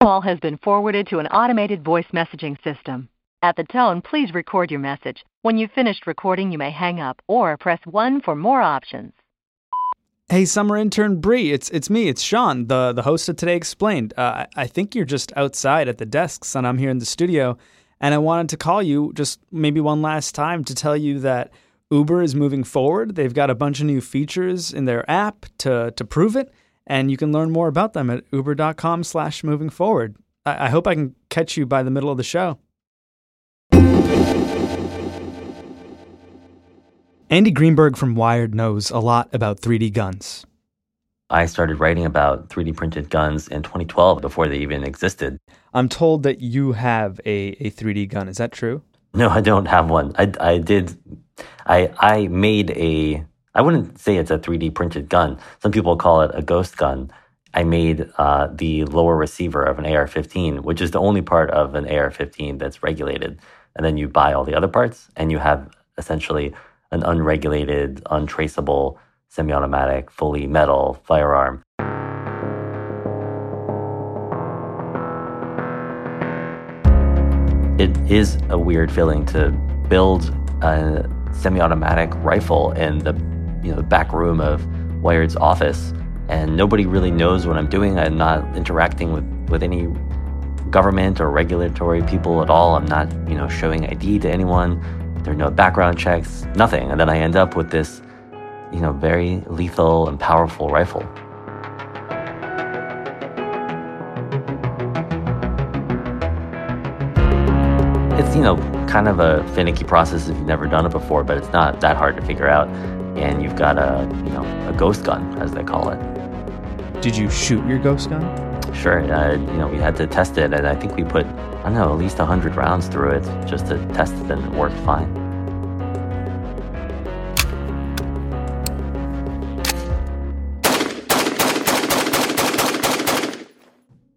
call has been forwarded to an automated voice messaging system. At the tone, please record your message. When you've finished recording, you may hang up or press 1 for more options. Hey, summer intern Bree, it's it's me, it's Sean, the the host of Today Explained. Uh, I, I think you're just outside at the desks, and I'm here in the studio, and I wanted to call you just maybe one last time to tell you that Uber is moving forward. They've got a bunch of new features in their app to to prove it, and you can learn more about them at uber.com/slash moving forward. I, I hope I can catch you by the middle of the show. Andy Greenberg from Wired knows a lot about 3D guns. I started writing about 3D printed guns in 2012 before they even existed. I'm told that you have a, a 3D gun. Is that true? No, I don't have one. I, I did, I, I made a, I wouldn't say it's a 3D printed gun. Some people call it a ghost gun. I made uh, the lower receiver of an AR 15, which is the only part of an AR 15 that's regulated. And then you buy all the other parts, and you have essentially an unregulated, untraceable, semi automatic, fully metal firearm. It is a weird feeling to build a semi automatic rifle in the you know, the back room of Wired's office, and nobody really knows what I'm doing. I'm not interacting with, with any government or regulatory people at all. I'm not, you know, showing ID to anyone. There are no background checks, nothing. And then I end up with this, you know, very lethal and powerful rifle. It's, you know, kind of a finicky process if you've never done it before, but it's not that hard to figure out. And you've got a, you know, a ghost gun, as they call it. Did you shoot your ghost gun? Sure. Uh, you know, we had to test it, and I think we put, I don't know, at least 100 rounds through it just to test it, and it worked fine.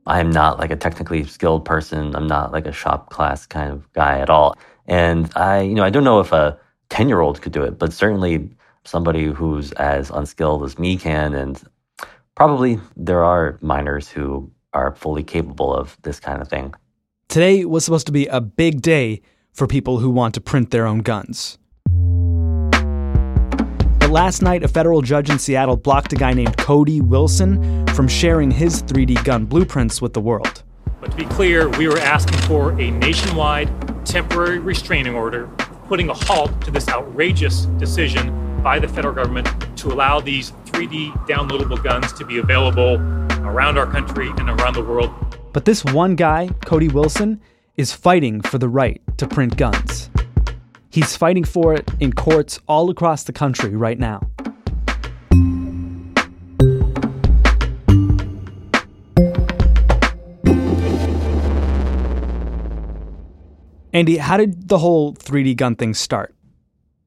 I'm not like a technically skilled person. I'm not like a shop class kind of guy at all. And I, you know, I don't know if a 10 year old could do it, but certainly somebody who's as unskilled as me can. And probably there are minors who are fully capable of this kind of thing. Today was supposed to be a big day for people who want to print their own guns. But last night, a federal judge in Seattle blocked a guy named Cody Wilson from sharing his 3D gun blueprints with the world. But to be clear, we were asking for a nationwide temporary restraining order, putting a halt to this outrageous decision by the federal government to allow these 3D downloadable guns to be available around our country and around the world. But this one guy, Cody Wilson, is fighting for the right to print guns. He's fighting for it in courts all across the country right now. Andy, how did the whole 3D gun thing start?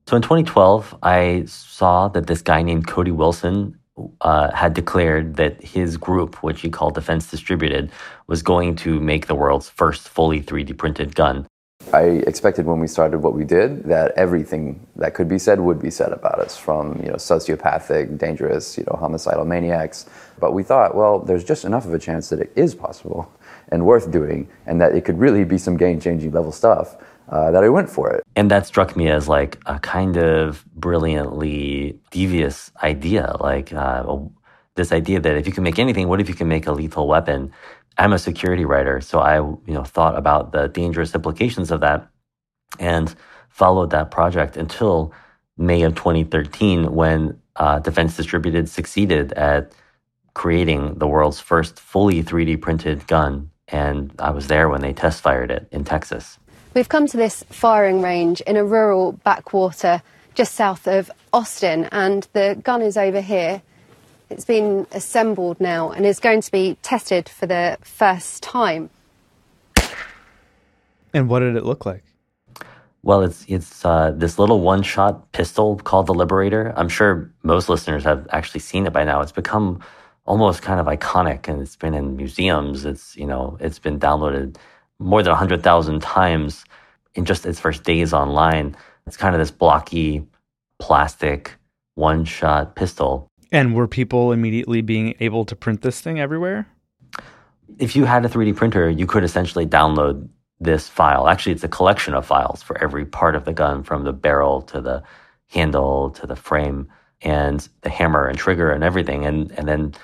So in 2012, I saw that this guy named Cody Wilson uh, had declared that his group, which he called Defense Distributed, was going to make the world's first fully 3D printed gun. I expected when we started what we did that everything that could be said would be said about us, from you know sociopathic, dangerous, you know homicidal maniacs. But we thought, well, there's just enough of a chance that it is possible and worth doing, and that it could really be some game-changing level stuff uh, that I went for it. And that struck me as like a kind of brilliantly devious idea, like uh, this idea that if you can make anything, what if you can make a lethal weapon? I'm a security writer, so I you know thought about the dangerous implications of that, and followed that project until May of 2013 when uh, Defense Distributed succeeded at creating the world's first fully 3D printed gun, and I was there when they test fired it in Texas. We've come to this firing range in a rural backwater just south of Austin, and the gun is over here. It's been assembled now and is going to be tested for the first time. And what did it look like? Well, it's it's uh, this little one-shot pistol called the Liberator. I'm sure most listeners have actually seen it by now. It's become almost kind of iconic, and it's been in museums. It's you know it's been downloaded more than 100,000 times in just its first days online. It's kind of this blocky, plastic, one shot pistol. And were people immediately being able to print this thing everywhere? if you had a 3D printer, you could essentially download this file. Actually, it's a collection of files for every part of the gun from the barrel to the handle to the frame and the hammer and trigger and everything. And, and then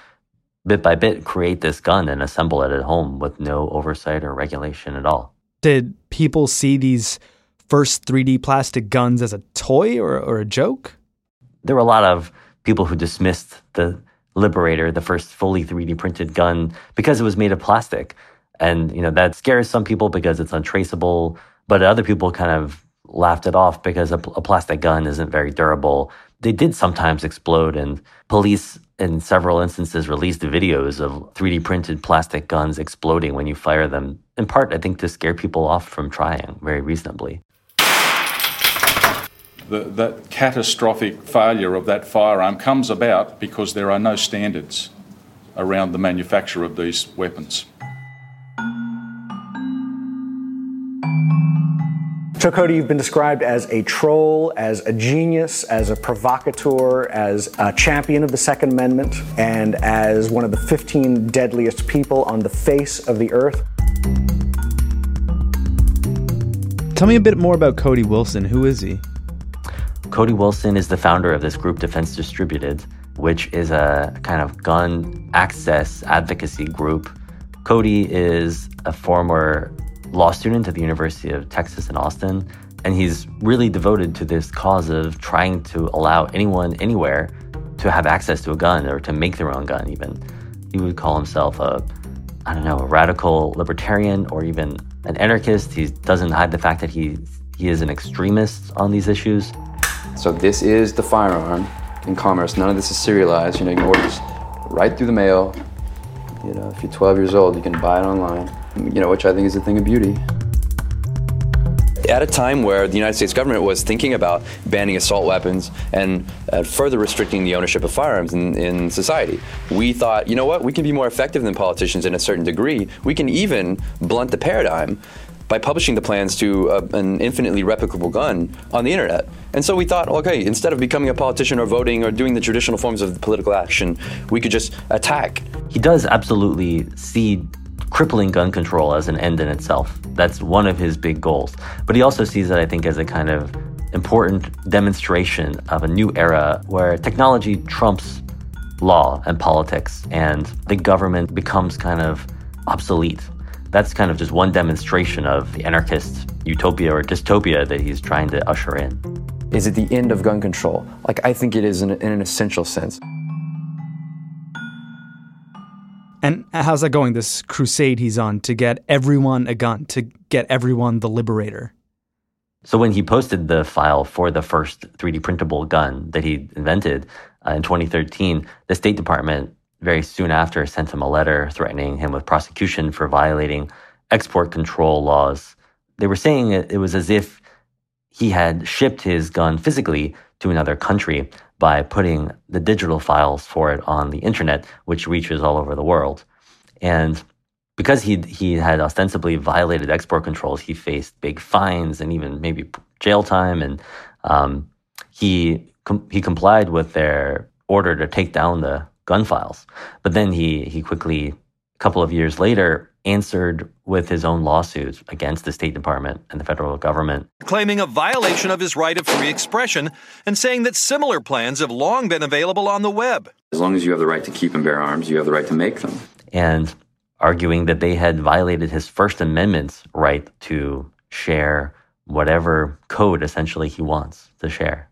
bit by bit create this gun and assemble it at home with no oversight or regulation at all. Did people see these first 3D plastic guns as a toy or, or a joke? There were a lot of people who dismissed the Liberator, the first fully 3D printed gun, because it was made of plastic. And, you know, that scares some people because it's untraceable, but other people kind of laughed it off because a, a plastic gun isn't very durable. They did sometimes explode, and police in several instances released videos of 3D printed plastic guns exploding when you fire them, in part, I think, to scare people off from trying very reasonably. The, that catastrophic failure of that firearm comes about because there are no standards around the manufacture of these weapons. So, Cody, you've been described as a troll, as a genius, as a provocateur, as a champion of the Second Amendment, and as one of the 15 deadliest people on the face of the earth. Tell me a bit more about Cody Wilson. Who is he? Cody Wilson is the founder of this group, Defense Distributed, which is a kind of gun access advocacy group. Cody is a former law student at the University of Texas in Austin, and he's really devoted to this cause of trying to allow anyone anywhere to have access to a gun or to make their own gun even. He would call himself a I don't know, a radical libertarian or even an anarchist. He doesn't hide the fact that he he is an extremist on these issues. So this is the firearm in commerce. None of this is serialized. You know, you can order this right through the mail. You know, if you're 12 years old, you can buy it online you know, which I think is a thing of beauty. At a time where the United States government was thinking about banning assault weapons and uh, further restricting the ownership of firearms in, in society, we thought, you know what, we can be more effective than politicians in a certain degree. We can even blunt the paradigm by publishing the plans to uh, an infinitely replicable gun on the internet. And so we thought, okay, instead of becoming a politician or voting or doing the traditional forms of political action, we could just attack. He does absolutely see crippling gun control as an end in itself. That's one of his big goals. But he also sees it, I think, as a kind of important demonstration of a new era where technology trumps law and politics and the government becomes kind of obsolete. That's kind of just one demonstration of the anarchist utopia or dystopia that he's trying to usher in. Is it the end of gun control? Like, I think it is in, in an essential sense. And how's that going, this crusade he's on to get everyone a gun, to get everyone the liberator? So when he posted the file for the first 3D printable gun that he invented uh, in 2013, the State Department very soon after sent him a letter threatening him with prosecution for violating export control laws. They were saying it, it was as if he had shipped his gun physically to another country by putting the digital files for it on the internet, which reaches all over the world. And because he he had ostensibly violated export controls, he faced big fines and even maybe jail time. And um, he com- he complied with their order to take down the gun files. But then he he quickly, a couple of years later, answered with his own lawsuits against the State Department and the federal government. Claiming a violation of his right of free expression and saying that similar plans have long been available on the web. As long as you have the right to keep and bear arms, you have the right to make them. And arguing that they had violated his First Amendment's right to share whatever code essentially he wants to share.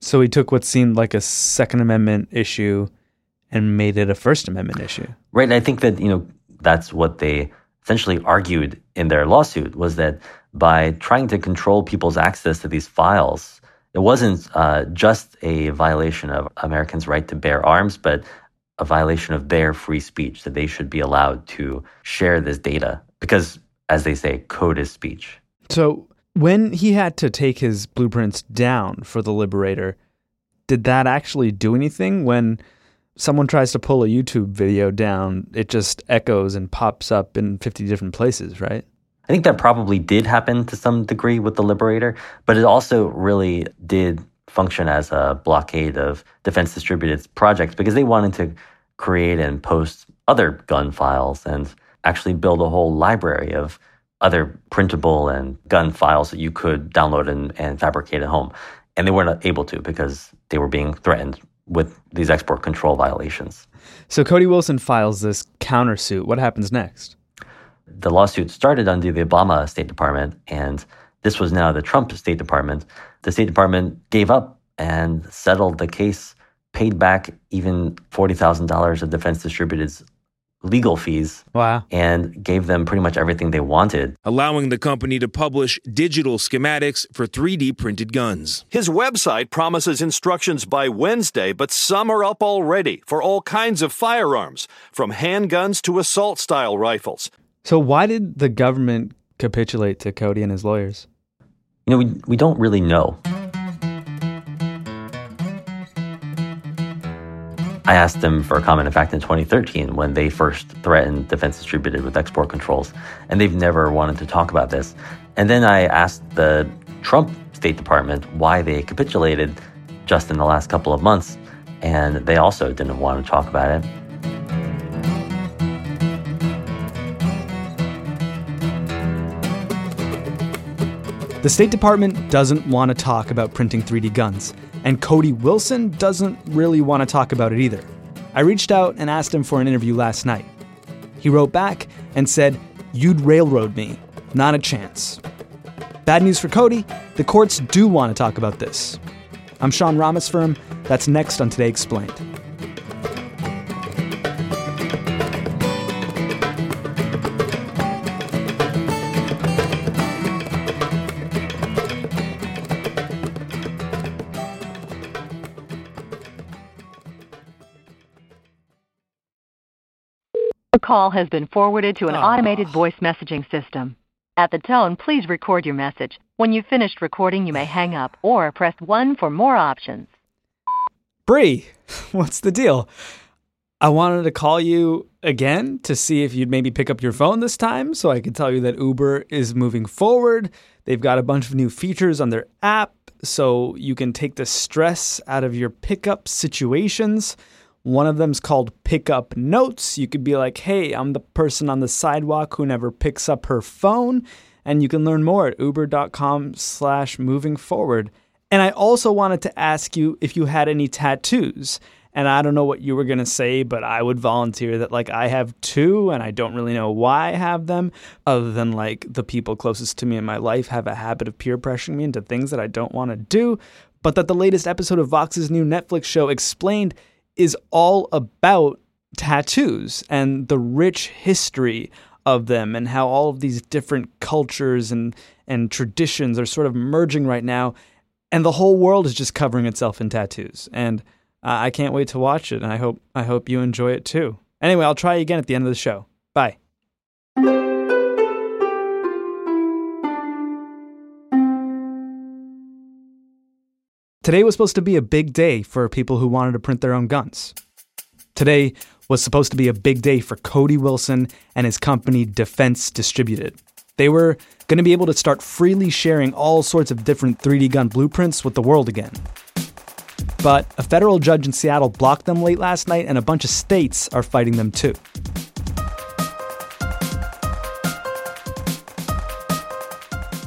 So he took what seemed like a Second Amendment issue and made it a First Amendment issue. Right. And I think that, you know, that's what they essentially argued in their lawsuit was that by trying to control people's access to these files, it wasn't uh, just a violation of Americans' right to bear arms, but a violation of their free speech, that they should be allowed to share this data. Because, as they say, code is speech. So, when he had to take his blueprints down for the Liberator, did that actually do anything? When someone tries to pull a YouTube video down, it just echoes and pops up in 50 different places, right? I think that probably did happen to some degree with the Liberator, but it also really did function as a blockade of Defense Distributed's projects because they wanted to create and post other gun files. And actually build a whole library of other printable and gun files that you could download and, and fabricate at home. And they weren't able to because they were being threatened with these export control violations. So Cody Wilson files this countersuit. What happens next? The lawsuit started under the Obama State Department, and this was now the Trump State Department. The State Department gave up and settled the case, paid back even $40,000 of Defense Distributed's legal fees. Wow. And gave them pretty much everything they wanted. Allowing the company to publish digital schematics for 3D printed guns. His website promises instructions by Wednesday, but some are up already for all kinds of firearms, from handguns to assault style rifles. So, why did the government capitulate to Cody and his lawyers? You know, we, we don't really know. I asked them for a comment, in fact, in 2013 when they first threatened Defense Distributed with export controls, and they've never wanted to talk about this. And then I asked the Trump State Department why they capitulated just in the last couple of months, and they also didn't want to talk about it. The State Department doesn't want to talk about printing 3D guns, and Cody Wilson doesn't really want to talk about it either. I reached out and asked him for an interview last night. He wrote back and said, You'd railroad me. Not a chance. Bad news for Cody the courts do want to talk about this. I'm Sean Rameswaram. That's next on Today Explained. Call has been forwarded to an oh. automated voice messaging system. At the tone, please record your message. When you've finished recording, you may hang up or press 1 for more options. Bree, what's the deal? I wanted to call you again to see if you'd maybe pick up your phone this time so I could tell you that Uber is moving forward. They've got a bunch of new features on their app so you can take the stress out of your pickup situations. One of them's called Pick Up Notes. You could be like, hey, I'm the person on the sidewalk who never picks up her phone. And you can learn more at uber.com slash moving forward. And I also wanted to ask you if you had any tattoos. And I don't know what you were going to say, but I would volunteer that, like, I have two and I don't really know why I have them, other than, like, the people closest to me in my life have a habit of peer pressuring me into things that I don't want to do. But that the latest episode of Vox's new Netflix show explained is all about tattoos and the rich history of them and how all of these different cultures and and traditions are sort of merging right now and the whole world is just covering itself in tattoos and uh, I can't wait to watch it and I hope I hope you enjoy it too. Anyway, I'll try again at the end of the show. Bye. Today was supposed to be a big day for people who wanted to print their own guns. Today was supposed to be a big day for Cody Wilson and his company Defense Distributed. They were going to be able to start freely sharing all sorts of different 3D gun blueprints with the world again. But a federal judge in Seattle blocked them late last night, and a bunch of states are fighting them too.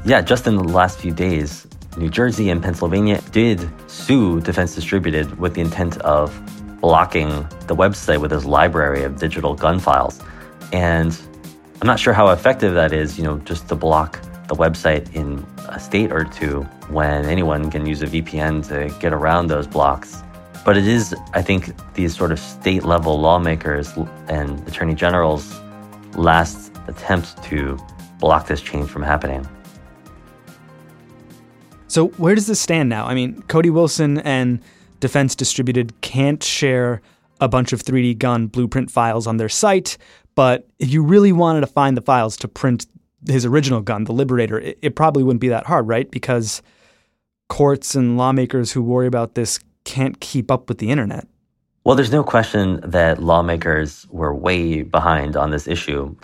Yeah, just in the last few days, New Jersey and Pennsylvania did sue Defense Distributed with the intent of blocking the website with this library of digital gun files. And I'm not sure how effective that is, you know, just to block the website in a state or two when anyone can use a VPN to get around those blocks. But it is, I think, these sort of state level lawmakers and attorney generals' last attempt to block this change from happening. So where does this stand now? I mean, Cody Wilson and Defense Distributed can't share a bunch of 3D gun blueprint files on their site, but if you really wanted to find the files to print his original gun, the Liberator, it, it probably wouldn't be that hard, right? Because courts and lawmakers who worry about this can't keep up with the internet. Well, there's no question that lawmakers were way behind on this issue.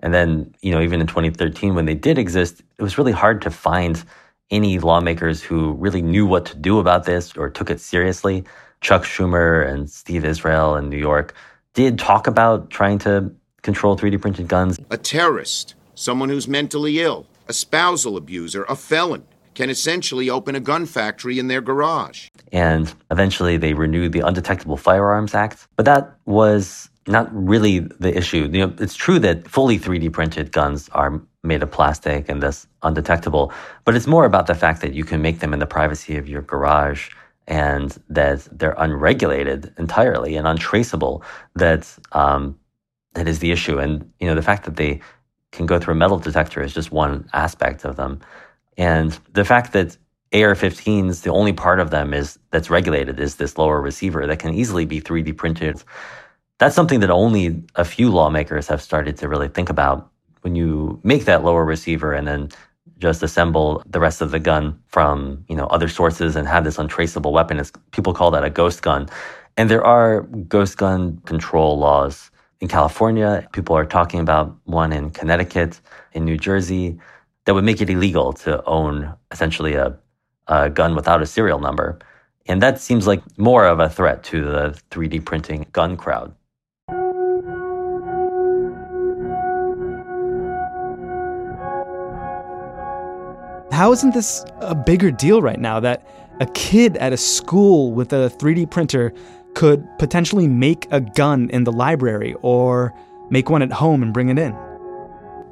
And then, you know, even in 2013, when they did exist, it was really hard to find any lawmakers who really knew what to do about this or took it seriously. Chuck Schumer and Steve Israel in New York did talk about trying to control 3D printed guns. A terrorist, someone who's mentally ill, a spousal abuser, a felon can essentially open a gun factory in their garage. And eventually they renewed the Undetectable Firearms Act. But that was not really the issue. You know, it's true that fully 3D printed guns are made of plastic and thus undetectable, but it's more about the fact that you can make them in the privacy of your garage and that they're unregulated entirely and untraceable. That um, that is the issue. And you know, the fact that they can go through a metal detector is just one aspect of them. And the fact that AR-15s, the only part of them is that's regulated is this lower receiver that can easily be 3D printed. That's something that only a few lawmakers have started to really think about. When you make that lower receiver and then just assemble the rest of the gun from you know other sources and have this untraceable weapon, it's, people call that a ghost gun. And there are ghost gun control laws in California. People are talking about one in Connecticut, in New Jersey, that would make it illegal to own essentially a, a gun without a serial number. And that seems like more of a threat to the 3D printing gun crowd. How isn't this a bigger deal right now that a kid at a school with a 3D printer could potentially make a gun in the library or make one at home and bring it in?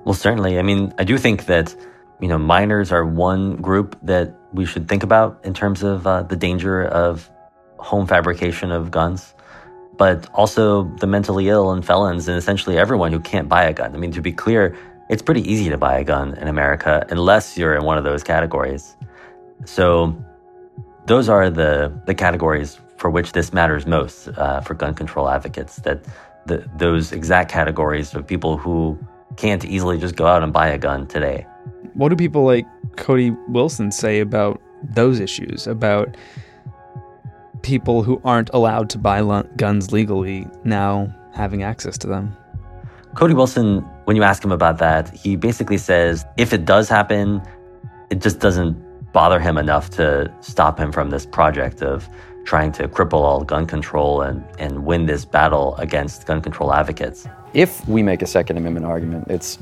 Well, certainly. I mean, I do think that, you know, minors are one group that we should think about in terms of uh, the danger of home fabrication of guns, but also the mentally ill and felons and essentially everyone who can't buy a gun. I mean, to be clear, it's pretty easy to buy a gun in America unless you're in one of those categories. So those are the, the categories for which this matters most uh, for gun control advocates that the, those exact categories of people who can't easily just go out and buy a gun today. What do people like Cody Wilson say about those issues, about people who aren't allowed to buy guns legally now having access to them? Cody Wilson, when you ask him about that, he basically says if it does happen, it just doesn't bother him enough to stop him from this project of trying to cripple all gun control and, and win this battle against gun control advocates. If we make a Second Amendment argument, it's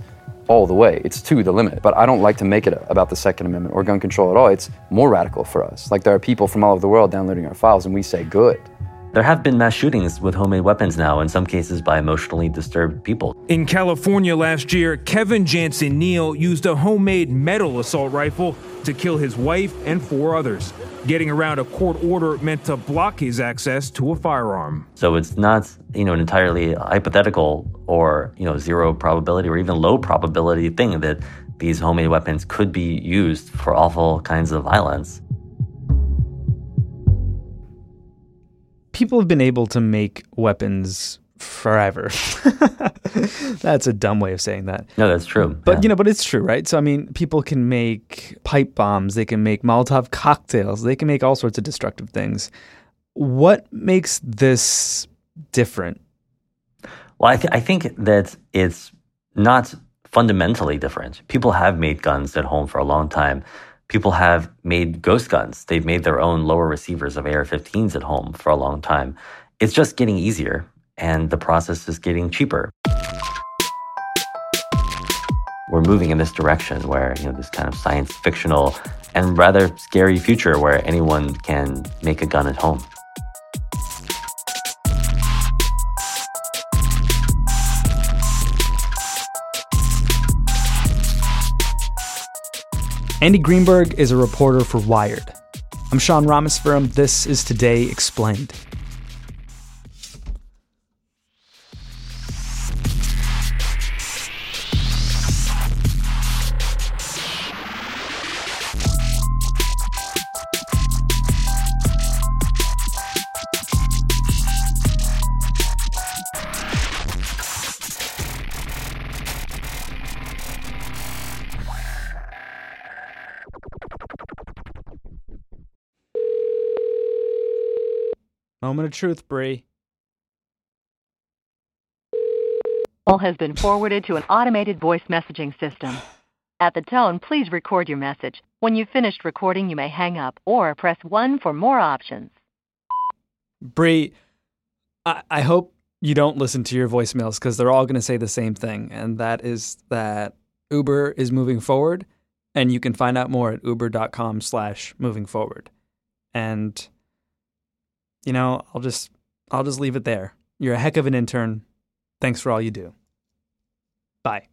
all the way. It's to the limit. But I don't like to make it about the Second Amendment or gun control at all. It's more radical for us. Like there are people from all over the world downloading our files, and we say, good. There have been mass shootings with homemade weapons now, in some cases by emotionally disturbed people. In California last year, Kevin Janson Neal used a homemade metal assault rifle to kill his wife and four others. Getting around a court order meant to block his access to a firearm. So it's not, you know, an entirely hypothetical or, you know, zero probability or even low probability thing that these homemade weapons could be used for awful kinds of violence. People have been able to make weapons forever. that's a dumb way of saying that. No, that's true. But yeah. you know, but it's true, right? So I mean, people can make pipe bombs, they can make Molotov cocktails, they can make all sorts of destructive things. What makes this different? Well, I, th- I think that it's not fundamentally different. People have made guns at home for a long time people have made ghost guns. They've made their own lower receivers of AR 15s at home for a long time. It's just getting easier, and the process is getting cheaper. We're moving in this direction where, you know, this kind of science fictional and rather scary future where anyone can make a gun at home. Andy Greenberg is a reporter for Wired. I'm Sean Rameswaram. This is Today Explained. Moment of truth, Bree. Call has been forwarded to an automated voice messaging system. At the tone, please record your message. When you've finished recording, you may hang up or press 1 for more options. Bree, I, I hope you don't listen to your voicemails because they're all going to say the same thing, and that is that Uber is moving forward, and you can find out more at uber.com slash moving forward. And you know, I'll just I'll just leave it there. You're a heck of an intern. Thanks for all you do. Bye.